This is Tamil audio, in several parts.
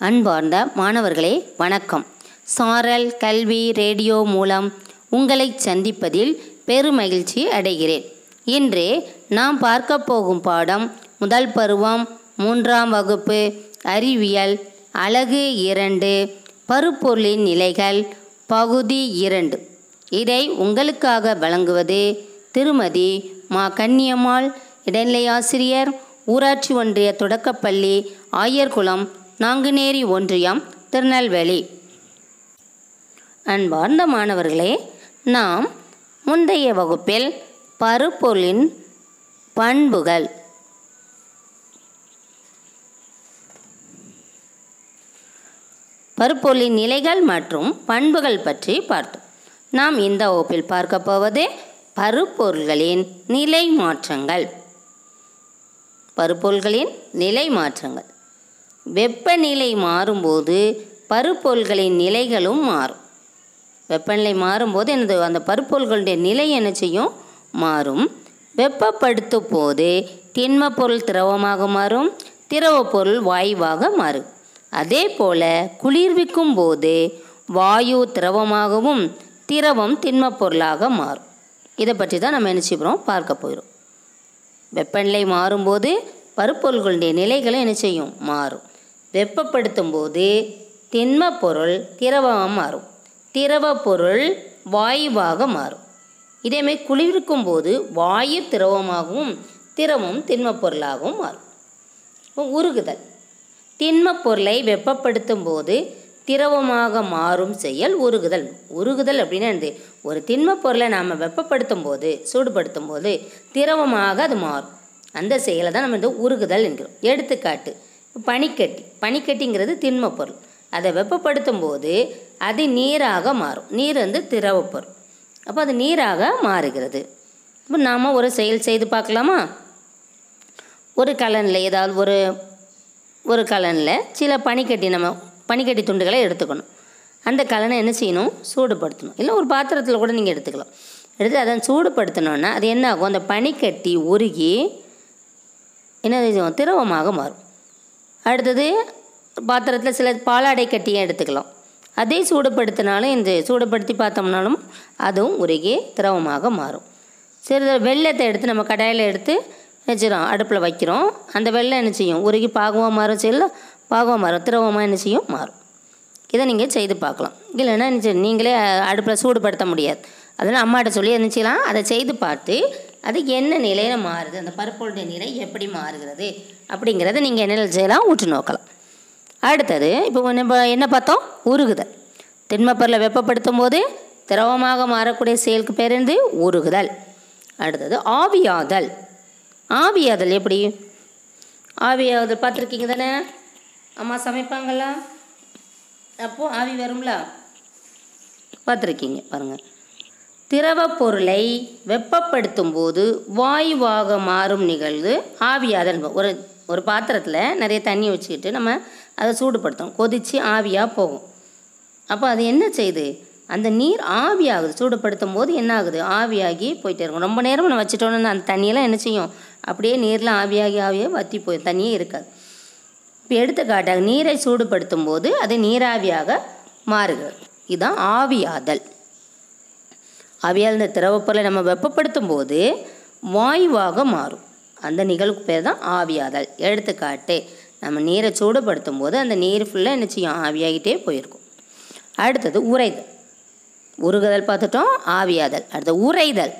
அன்பார்ந்த மாணவர்களே வணக்கம். சாரல் கல்வி ரேடியோ மூலம் உங்களை சந்திப்பதில் பெருமகிழ்ச்சி அடைகிறேன். இன்று நாம் பார்க்க போகும் பாடம் முதல் பருவம் மூன்றாம் வகுப்பு அறிவியல் அழகு இரண்டு பருப்பொருளின் நிலைகள் பகுதி இரண்டு. இதை உங்களுக்காக வழங்குவது திருமதி மா. கன்னியம்மாள் இடைநிலை ஆசிரியர் ஊராட்சி ஒன்றிய தொடக்கப்பள்ளி ஆயர்குளம் நாங்குநேரி ஒன்றியம் திருநெல்வேலி. அன்பார்ந்த மாணவர்களே நாம் முந்தைய வகுப்பில் பருப்பொருளின் பண்புகள் பருப்பொருளின் நிலைகள் மற்றும் பண்புகள் பற்றி பார்த்தோம். நாம் இந்த வகுப்பில் பார்க்க போவது பருப்பொருள்களின் நிலை மாற்றங்கள். பருப்பொருள்களின் நிலை மாற்றங்கள். வெப்பநிலை மாறும்போது பருப்பொருள்களின் நிலைகளும் மாறும். வெப்பநிலை மாறும்போது எனது அந்த பருப்பொருள்களுடைய நிலை என்ன செய்யும்? மாறும். வெப்பப்படுத்தும் போது திண்ம பொருள் திரவமாக மாறும் திரவப் பொருள் வாயுவாக மாறும். அதே போல குளிர்விக்கும் போது வாயு திரவமாகவும் திரவம் திண்ம பொருளாக மாறும். இதை பற்றி தான் நம்ம என்ன செய்கிறோம் பார்க்க போயிடும் வெப்பநிலை மாறும்போது பருப்பொருள்களுடைய நிலைகளும் என்ன செய்யும்? மாறும். வெப்பப்படுத்தும் போது திண்மப் பொருள் திரவமாக மாறும். திரவ பொருள் வாயுவாக மாறும். இதேமாரி குளிர்க்கும் போது வாயு திரவமாகவும் திரவம் திண்மப் பொருளாகவும் மாறும் உருகுதல். திண்ம பொருளை வெப்பப்படுத்தும் போது திரவமாக மாறும் செயல் உருகுதல். உருகுதல் அப்படின்னா என்னது? ஒரு திண்ம பொருளை நாம் வெப்பப்படுத்தும் போது சூடுபடுத்தும் போது திரவமாக அது மாறும். அந்த செயலை தான் நம்ம இந்த உருகுதல் என்கிறோம். எடுத்துக்காட்டு பனிக்கட்டி. பனிக்கட்டிங்கிறது திண்மப்பொருள் அதை வெப்பப்படுத்தும் போது அது நீராக மாறும். நீர் வந்து திரவப் பொருள். அப்போ அது நீராக மாறுகிறது. இப்போ நாம் ஒரு செயல் செய்து பார்க்கலாமா? ஒரு கலனில் ஏதாவது ஒரு ஒரு கலனில் சில பனிக்கட்டி நம்ம பனிக்கட்டி துண்டுகளை எடுத்துக்கணும். அந்த கலனை என்ன செய்யணும்? சூடுபடுத்தணும். இல்லை ஒரு பாத்திரத்தில் கூட நீங்கள் எடுத்துக்கலாம். எடுத்து அதை சூடுபடுத்தினோன்னா அது என்ன ஆகும் அந்த பனிக்கட்டி உருகி என்ன திரவமாக மாறும். அடுத்தது பாத்திரத்தில் சில பாலாடை கட்டியும் எடுத்துக்கலாம். அதே சூடுபடுத்தினாலும் இந்த சூடுபடுத்தி பார்த்தோம்னாலும் அதுவும் உருகி திரவமாக மாறும். சிறிது வெள்ளத்தை எடுத்து நம்ம கடாயில் எடுத்து வச்சிடும் அடுப்பில் வைக்கிறோம். அந்த வெள்ளம் என்ன செய்யும்? உருகி பாகுவாக மாறும் செய்யல? பாகுவாக மாறும். திரவமாக என்ன செய்யும்? மாறும். இதை நீங்கள் செய்து பார்க்கலாம். இல்லைன்னா என்ன நீங்களே அடுப்பில் சூடுபடுத்த முடியாது. அதனால் அம்மாட்ட சொல்லி என்ன செய்யலாம்? அதை செய்து பார்த்து அது என்ன நிலையில் மாறுது? அந்த பருப்போடைய நிலை எப்படி மாறுகிறது? அப்படிங்கிறத நீங்கள் என்ன செய்யலாம்? ஊற்று நோக்கலாம். அடுத்தது இப்போ நம்ம என்ன பார்த்தோம்? உருகுதல். திண்மப்பொருளை வெப்பப்படுத்தும் போது திரவமாக மாறக்கூடிய செயலுக்கு பேர் என்னது? உருகுதல். அடுத்தது ஆவியாதல். ஆவியாதல் எப்படி? ஆவியாதல் பார்த்துருக்கீங்க தானே? அம்மா சமைப்பாங்களா? அப்போது ஆவி வரும்ல? பார்த்துருக்கீங்க பாருங்கள் திரவ பொருளை வெப்பப்படுத்தும் போது வாயுவாக மாறும் நிகழ்வு ஆவியாதல் ஒரு ஒரு பாத்திரத்தில் நிறைய தண்ணி வச்சுக்கிட்டு நம்ம அதை சூடுபடுத்தோம் கொதித்து ஆவியாக போகும். அப்போ அது என்ன செய்யுது அந்த நீர் ஆவியாகுது. சூடுபடுத்தும் போது என்ன ஆகுது ஆவியாகி போயிட்டே இருக்கும். ரொம்ப நேரம் நம்ம வச்சுட்டோம்னா அந்த தண்ணியெல்லாம் என்ன செய்யும்? அப்படியே நீரில் ஆவியாகி ஆவியாக வற்றி போய் தண்ணியே இருக்காது. இப்போ எடுத்துக்காட்டாக நீரை சூடுபடுத்தும் போது அது நீராவியாக மாறுகிறது. இதுதான் ஆவியாதல். ஆவியால் இந்த திரவப்பொருளை நம்ம வெப்பப்படுத்தும் போது வாயுவாக மாறும். அந்த நிகழ்வுக்கு பேர் தான் ஆவியாதல். எடுத்துக்காட்டு நம்ம நீரை சூடுபடுத்தும் போது அந்த நீர் ஃபுல்லாக என்ன செய்யும்? ஆவியாகிட்டே போயிருக்கும். அடுத்தது உரைதல் உருகுதல் பார்த்துட்டோம் ஆவியாதல். அடுத்த உரைதல்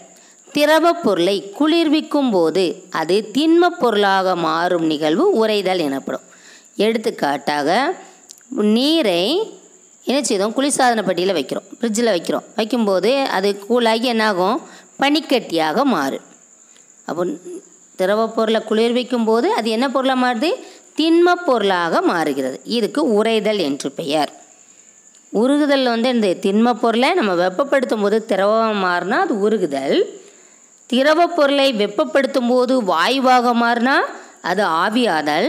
திரவ பொருளை குளிர்விக்கும் போது அது திண்மப் பொருளாக மாறும் நிகழ்வு உரைதல் எனப்படும். எடுத்துக்காட்டாக நீரை என்ன செய்தோம்? குளிர்சாதன பெட்டியில் வைக்கிறோம். ஃப்ரிட்ஜில் வைக்கிறோம். வைக்கும்போது அது கூலாகி என்னாகும்? பனிக்கட்டியாக மாறும். அப்போ திரவ பொருளை குளிர்விக்கும் போது அது என்ன பொருளாக மாறுது? திண்மப் பொருளாக மாறுகிறது. இதுக்கு உறைதல் என்று பெயர். உருகுதல் வந்து இந்த திண்மப் பொருளை நம்ம வெப்பப்படுத்தும் போது திரவமாக மாறினா அது உருகுதல். திரவ பொருளை வெப்பப்படுத்தும் போது வாயுவாக மாறினா அது ஆவியாதல்.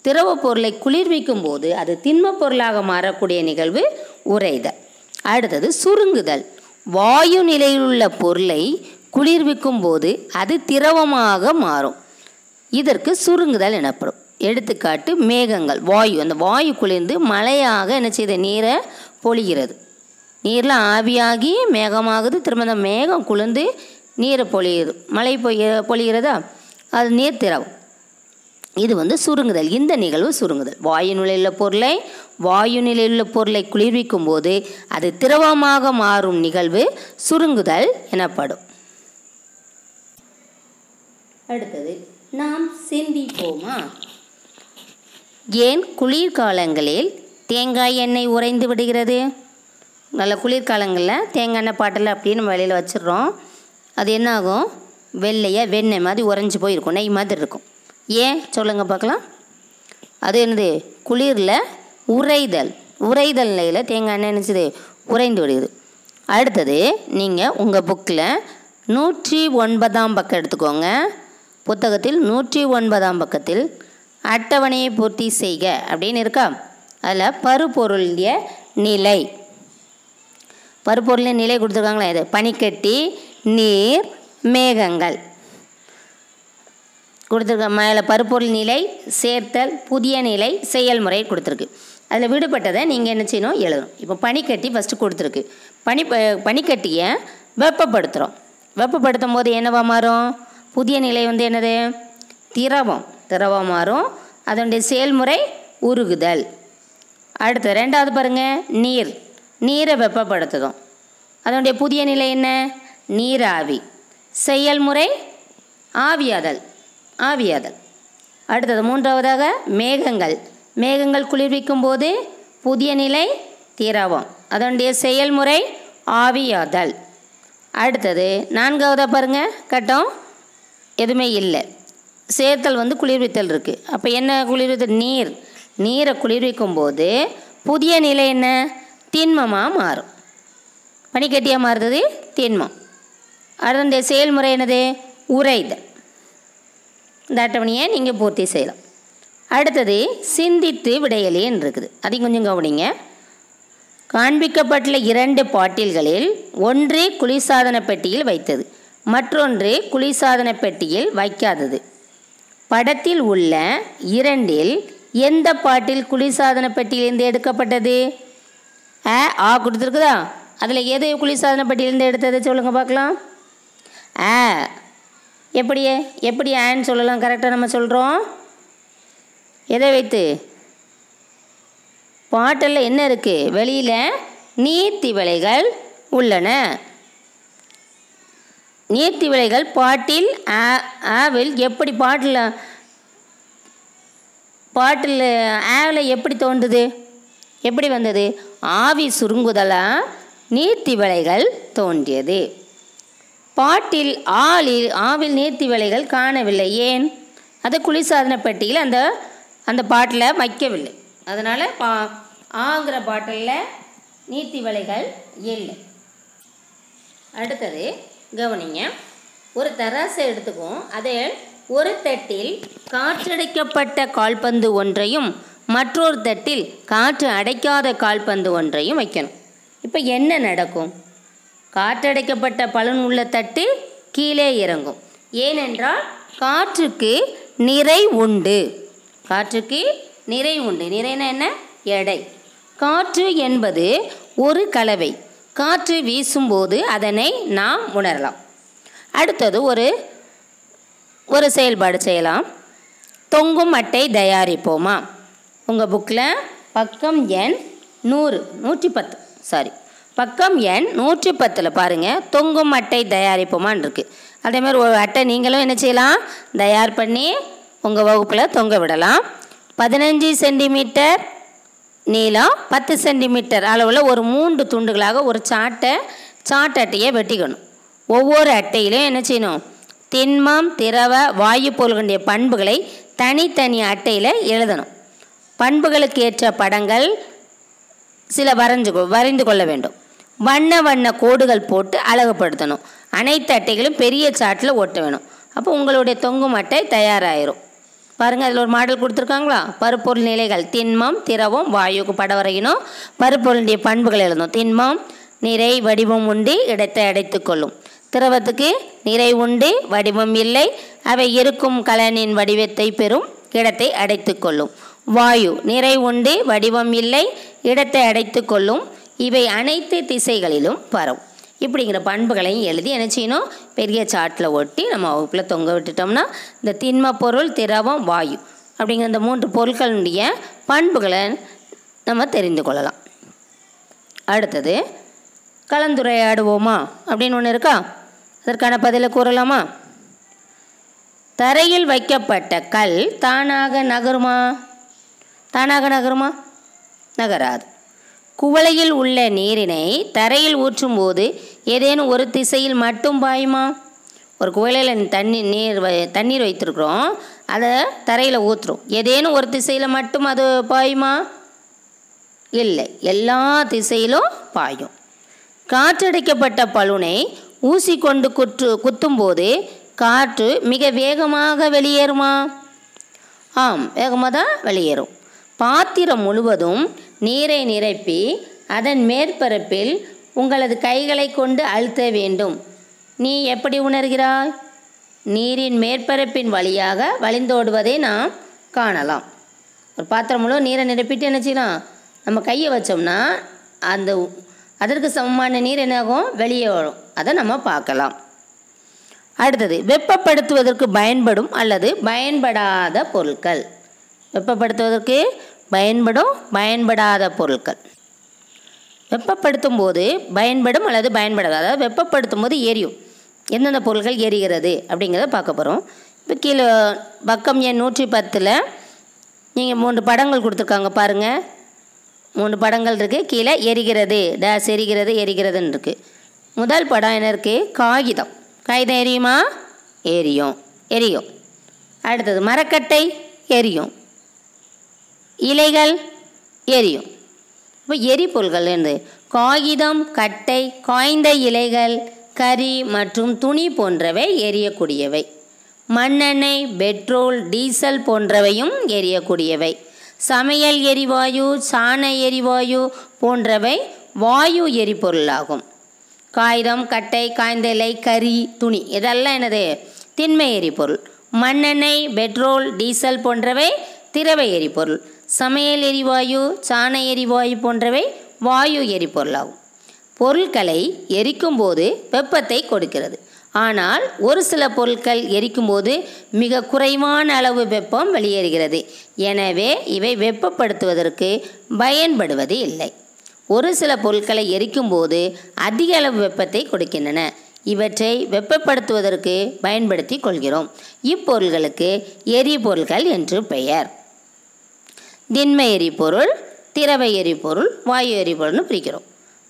திரவ பொருளை குளிர்விக்கும் போது அது திண்மப் பொருளாக மாறக்கூடிய நிகழ்வு உறைதல். அடுத்தது சுருங்குதல். வாயு நிலையில் உள்ள பொருளை குளிர்விக்கும் போது அது திரவமாக மாறும். இதற்கு சுருங்குதல் எனப்படும். எடுத்துக்காட்டு மேகங்கள். வாயு. அந்த வாயு குளிர்ந்து மழையாக என்ன செய்த நீரை பொழிகிறது. நீரில் ஆவியாகி மேகமாகுது. திரும்ப அந்த மேகம் குளிர்ந்து நீரை பொழியுது. மழை பொய்ய பொழிகிறதா? அது நீர் திரவம். இது வந்து சுருங்குதல். இந்த நிகழ்வு சுருங்குதல். வாயு நிலையில் பொருளை வாயு நிலையில் பொருளை குளிர்விக்கும் போது அது திரவமாக மாறும் நிகழ்வு சுருங்குதல் எனப்படும். அடுத்தது நாம் சிந்திப்போமா? ஏன் குளிர்காலங்களில் தேங்காய் எண்ணெய் உறைந்து விடுகிறது? நல்ல குளிர்காலங்களில் தேங்காய் எண்ணெய் பாட்டில் அப்படியே நம்ம வெளியில் வச்சிடுறோம். அது என்ன ஆகும் வெள்ளையாக வெண்ணெய் மாதிரி உறைஞ்சி போயிருக்கும். நெய் மாதிரி இருக்கும். ஏன்? சொல்லுங்கள் பார்க்கலாம். அது என்னது? குளிரில் உறைதல். உறைதல் நிலையில் தேங்காய் எண்ணெய் நினச்சது உறைந்து விடுகிறது. அடுத்தது நீங்கள் உங்கள் புக்கில் நூற்றி ஒன்பதாம் பக்கம் எடுத்துக்கோங்க. புத்தகத்தில் நூற்றி ஒன்பதாம் பக்கத்தில் அட்டவணையை பூர்த்தி செய்க அப்படின்னு இருக்கா? அதில் பருப்பொருளிய நிலை. பருப்பொருளின் நிலை கொடுத்துருக்காங்களா? இது? பனிக்கட்டி நீர் மேகங்கள். கொடுத்துருக்க மேலே பருப்பொருள் நிலை சேர்த்தல் புதிய நிலை செயல்முறை கொடுத்துருக்கு. அதில் விடுபட்டதை நீங்கள் என்ன செய்யணும்? எழுதணும். இப்போ பனிக்கட்டி ஃபஸ்ட்டு கொடுத்துருக்கு. பனி ப- பனிக்கட்டியை வெப்பப்படுத்துகிறோம் வெப்பப்படுத்தும் போது என்னவா மாறும்? புதிய நிலை வந்து என்னது? திரவம். திரவம் மாறும். அதனுடைய செயல்முறை உருகுதல். அடுத்து ரெண்டாவது பாருங்க நீர். நீரை வெப்பப்படுத்துதும். அதனுடைய புதிய நிலை என்ன? நீராவி. செயல்முறை ஆவியாதல். ஆவியாதல். அடுத்தது மூன்றாவதாக மேகங்கள். மேகங்கள் குளிர்விக்கும் போது புதிய நிலை திரவம். அதனுடைய செயல்முறை ஆவியாதல். அடுத்தது நான்காவதாக பாருங்கள் கட்டம் எதுவுமே இல்லை. சேர்த்தல் வந்து குளிர்வித்தல் இருக்குது அப்போ என்ன குளிர்வித்தல்? நீர். நீரை குளிர்விக்கும் போது புதிய நிலை என்ன? திண்மமாக மாறும். பனிக்கட்டியாக மாறுறது திண்மம். அதனுடைய செயல்முறை என்னது? உறைதல். இந்த அட்டவணையை நீங்கள் பூர்த்தி செய்யலாம். அடுத்தது சிந்தித்து விடையலின்னு இருக்குது அதையும் கொஞ்சம் கவனிங்க. காண்பிக்கப்பட்டுள்ள இரண்டு பாட்டில்களில் ஒன்று குளிர்சாதன பெட்டியில் வைத்தது மற்றொன்று குளிர்சாதன பெட்டியில் வைக்காதது. படத்தில் உள்ள இரண்டில் எந்த பாட்டில் குளிர்சாதன பெட்டியிலிருந்து எடுக்கப்பட்டது? ஆ ஆ கொடுத்துருக்குதா? அதில் எது குளிர்சாதன பெட்டியிலிருந்து எடுத்தது? சொல்லுங்கள் பார்க்கலாம். ஆ எப்படி எப்படி ஆன்னு சொல்லலாம்? கரெக்டாக நம்ம சொல்கிறோம் எதை வைத்து? பாட்டில் என்ன இருக்குது வெளியில் நீர்த்தி விலைகள் உள்ளன. நீர்த்தி விலைகள் பாட்டில் ஆ ஆவில் எப்படி பாட்டில் பாட்டில் ஆவில் எப்படி தோன்றுது? எப்படி வந்தது? ஆவி சுருங்குதலாக நீர்த்தி விலைகள் தோன்றியது. பாட்டில் ஆளில் ஆவில் நீர்த்திவளைகள் காணவில்லை. ஏன்? அது குளிர்சாதன பெட்டியில் அந்த அந்த பாட்டில் வைக்கவில்லை. அதனால் பா ஆங்கிற பாட்டிலில் நீர்த்தி வலைகள் இல்லை. அடுத்தது கவனிங்க. ஒரு தராசை எடுத்துக்கும் அதில் ஒரு தட்டில் காற்றடைக்கப்பட்ட கால்பந்து ஒன்றையும் மற்றொரு தட்டில் காற்று அடைக்காத கால்பந்து ஒன்றையும் வைக்கணும். இப்போ என்ன நடக்கும்? காற்றடைக்கப்பட்ட பலன் உள்ள தட்டு கீழே இறங்கும். ஏனென்றால் காற்றுக்கு நிறை உண்டு. காற்றுக்கு நிறை உண்டு. நிறைனா என்ன? எடை. காற்று என்பது ஒரு கலவை. காற்று வீசும்போது அதனை நாம் உணரலாம். அடுத்தது ஒரு ஒரு செயல்பாடு செய்யலாம். தொங்கும் அட்டை தயாரிப்போமா? உங்கள் புக்கில் பக்கம் எண் நூறு நூற்றி பத்து. சாரி பக்கம் எண் நூற்றி பத்தில் பாருங்கள் தொங்கும் அட்டை தயாரிப்போமான்னு இருக்குது அதே மாதிரி ஒரு அட்டை நீங்களும் என்ன செய்யலாம்? தயார் பண்ணி உங்கள் வகுப்பில் தொங்க விடலாம். பதினஞ்சு சென்டிமீட்டர் நீளம் பத்து சென்டிமீட்டர் அளவில் ஒரு மூன்று துண்டுகளாக ஒரு சாட்டை சாட் அட்டையை வெட்டிக்கணும். ஒவ்வொரு அட்டையிலையும் என்ன செய்யணும்? திண்மம் திரவ வாயு பொருள்களுடைய பண்புகளை தனித்தனி அட்டையில் எழுதணும். பண்புகளுக்கு ஏற்ற படங்கள் சில வரைஞ்சு கொ- வரைந்து கொள்ள வேண்டும். வண்ண வண்ண கோடுகள் போட்டு அழகுப்படுத்தணும் அனைத்து அட்டைகளும் பெரிய சாட்டில் ஒட்ட வேணும். அப்போ உங்களுடைய தொங்கும் அட்டை தயாராயிரும். பாருங்கள் அதில் ஒரு மாடல் கொடுத்துருக்காங்களா? பருப்பொருள் நிலைகள். திண்மம் திரவம் வாயுக்கு படம் பருப்பொருளுடைய பண்புகள் எழுதணும். திண்மம் நிறை வடிவம் உண்டு இடத்தை அடைத்து கொள்ளும். திரவத்துக்கு நிறை உண்டு வடிவம் இல்லை. அவை இருக்கும் கலனின் வடிவத்தை பெறும் இடத்தை அடைத்து கொள்ளும். வாயு நிறை உண்டு வடிவம் இல்லை. இடத்தை அடைத்து கொள்ளும். இவை அனைத்து திசைகளிலும் பரவும். இப்படிங்கிற பண்புகளையும் எழுதி என்ன செய்யணும்? பெரிய சாட்டில் ஒட்டி நம்ம வகுப்பில் தொங்க விட்டுட்டோம்னா இந்த திண்ம பொருள் திரவம் வாயு அப்படிங்கிற இந்த மூன்று பொருட்களுடைய பண்புகளை நம்ம தெரிந்து கொள்ளலாம். அடுத்தது கலந்துரையாடுவோமா அப்படின்னு ஒன்று இருக்கா? அதற்கான பதிலை கூறலாமா? தரையில் வைக்கப்பட்ட கல் தானாக நகருமா? தானாக நகருமா? நகராது. குவளையில் உள்ள நீரினை தரையில் ஊற்றும்போது ஏதேனும் ஒரு திசையில் மட்டும் பாயுமா? ஒரு குவளையில் தண்ணி நீர் வை- தண்ணீர் வைத்திருக்கிறோம். அதை தரையில் ஊற்றுறோம் ஏதேனும் ஒரு திசையில் மட்டும் அது பாயுமா? இல்லை. எல்லா திசையிலும் பாயும். காற்றடைக்கப்பட்ட பலுனை ஊசி கொண்டு குற்று குத்தும்போது காற்று மிக வேகமாக வெளியேறுமா? ஆம் வேகமாக தான் வெளியேறும். பாத்திரம் முழுவதும் நீரை நிரப்பி அதன் மேற்பரப்பில் உங்களது கைகளை கொண்டு அழுத்த வேண்டும். நீ எப்படி உணர்கிறாய்? நீரின் மேற்பரப்பின் வழியாக வழிந்தோடுவதை நாம் காணலாம். ஒரு பாத்திரம் முழு நீரை நிரப்பிட்டு என்ன செய்யலாம்? நம்ம கையை வச்சோம்னா அந்த அதற்கு சமமான நீர் என்னாகும்? வெளியே வரும். அதை நம்ம பார்க்கலாம். அடுத்தது வெப்பப்படுத்துவதற்கு பயன்படும் அல்லது பயன்படாத பொருட்கள். வெப்பப்படுத்துவதற்கு பயன்படும் பயன்படாத பொருட்கள். வெப்பப்படுத்தும் போது பயன்படும் அல்லது பயன்படாத அதாவது வெப்பப்படுத்தும் போது எரியும். எந்தெந்த பொருட்கள் எரிகிறது அப்படிங்கிறத பார்க்க போகிறோம் இப்போ கீழே பக்கம் எண் நூற்றி பத்தில் நீங்கள் மூன்று படங்கள் கொடுத்துருக்காங்க பாருங்கள் மூணு படங்கள் இருக்குது கீழே எரிகிறது டேஸ் எரிகிறது எரிகிறதுன்னு இருக்குது முதல் படம் என்ன இருக்குது காகிதம். காகிதம் எரியுமா? எரியும். எரியும். அடுத்தது மரக்கட்டை எரியும். இலைகள் எரியும். இப்போ எரிபொருள்கள் இருந்து காகிதம் கட்டை காய்ந்த இலைகள் கறி மற்றும் துணி போன்றவை எரியக்கூடியவை. மண்ணெண்ணெய் பெட்ரோல் டீசல் போன்றவையும் எரியக்கூடியவை. சமையல் எரிவாயு சாண எரிவாயு போன்றவை வாயு எரிபொருளாகும். காகிதம் கட்டை காய்ந்த இலை கறி துணி இதெல்லாம் என்னது? திண்மை எரிபொருள். மண்ணெண்ணெய் பெட்ரோல் டீசல் போன்றவை திரவ எரிபொருள். சமையல் எரிவாயு சாண எரிவாயு போன்றவை வாயு எரிபொருளாகும். பொருட்களை எரிக்கும்போது வெப்பத்தை கொடுக்கிறது. ஆனால் ஒரு சில பொருட்கள் எரிக்கும்போது மிக குறைவான அளவு வெப்பம் வெளியேறுகிறது. எனவே இவை வெப்பப்படுத்துவதற்கு பயன்படுவது இல்லை. ஒரு சில பொருட்களை எரிக்கும்போது அதிக அளவு வெப்பத்தை கொடுக்கின்றன. இவற்றை வெப்பப்படுத்துவதற்கு பயன்படுத்தி கொள்கிறோம். இப்பொருள்களுக்கு எரிபொருள்கள் என்று பெயர். திண்ம எரிபொருள் திரவ எரிபொருள் வாயு எரிபொருள்னு பிரிக்கிறோம்.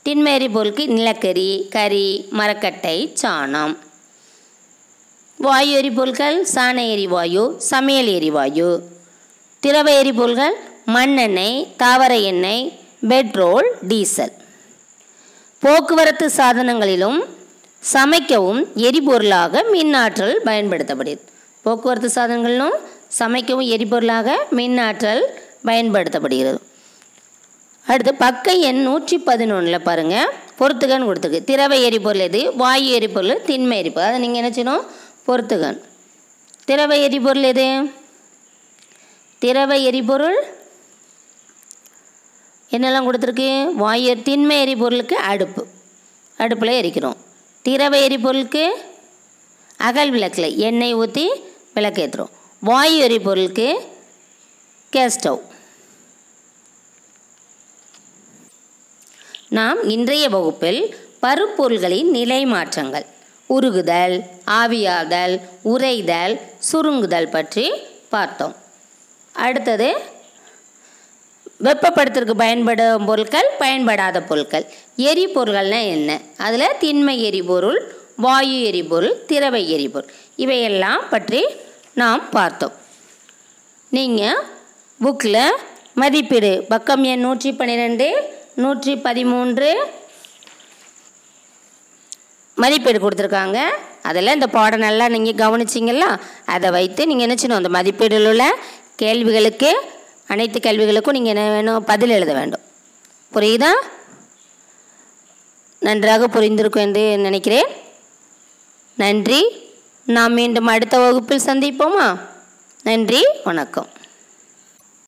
திண்ம எரிபொருளுக்கு நிலக்கரி கரி மரக்கட்டை சாணம். வாயு எரிபொருள்கள் சாண எரிவாயு சமையல் எரிவாயு திரவ எரிபொருள்கள் மண்ணெண்ணெய் தாவர எண்ணெய் பெட்ரோல் டீசல். போக்குவரத்து சாதனங்களிலும் சமைக்கவும் எரிபொருளாக மின்னாற்றல் பயன்படுத்தப்படுகிறது. போக்குவரத்து சாதனங்களிலும் சமைக்கவும் எரிபொருளாக மின்னாற்றல் பயன்படுத்தப்படுகிறது. அடுத்து பக்க எண் நூற்றி பதினொன்றில் பாருங்கள் பொறுத்துகன் கொடுத்துருக்கு. திரவ எரிபொருள் எது? வாயு எரிபொருள் திண்மை எரிபொருள். அதை நீங்கள் என்ன செய்யணும்? பொறுத்துகன் திரவ எரிபொருள் எது? திரவ எரிபொருள். என்னெல்லாம் கொடுத்துருக்கு? வாயு திண்மை எரிபொருளுக்கு அடுப்பு. அடுப்பில் எரிக்கிறோம். திரவ எரிபொருளுக்கு அகல் விளக்கில் எண்ணெய் ஊற்றி விளக்கேற்றுறோம் வாயு எரிபொருளுக்கு கேஸ் ஸ்டவ். நாம் இன்றைய வகுப்பில் பருப்பொருள்களின் நிலை மாற்றங்கள் உருகுதல் ஆவியாதல் உறைதல் சுருங்குதல் பற்றி பார்த்தோம். அடுத்தது வெப்பப்படுத்துறதுக்கு பயன்படும் பொருட்கள் பயன்படாத பொருட்கள். எரிபொருள்கள்னால் என்ன? அதில் திண்மை எரிபொருள் வாயு எரிபொருள் திரவ எரிபொருள். இவையெல்லாம் பற்றி நாம் பார்த்தோம். நீங்கள் புக்கில் மதிப்பீடு. பக்கம் எண் நூற்றி பன்னிரெண்டு நூற்றி பதிமூன்று மதிப்பீடு கொடுத்துருக்காங்க. அதில் இந்த பாடம் நல்லா நீங்கள் கவனிச்சிங்களா அதை வைத்து நீங்கள் என்ன செய்யணும்? அந்த மதிப்பீடில் உள்ள கேள்விகளுக்கு அனைத்து கேள்விகளுக்கும் நீங்கள் என்ன வேணும்? பதில் எழுத வேண்டும். புரியுதா? நன்றாக புரிந்திருக்கும் என்று நினைக்கிறேன். நன்றி. நாம் மீண்டும் அடுத்த வகுப்பில் சந்திப்போமா? நன்றி. வணக்கம்.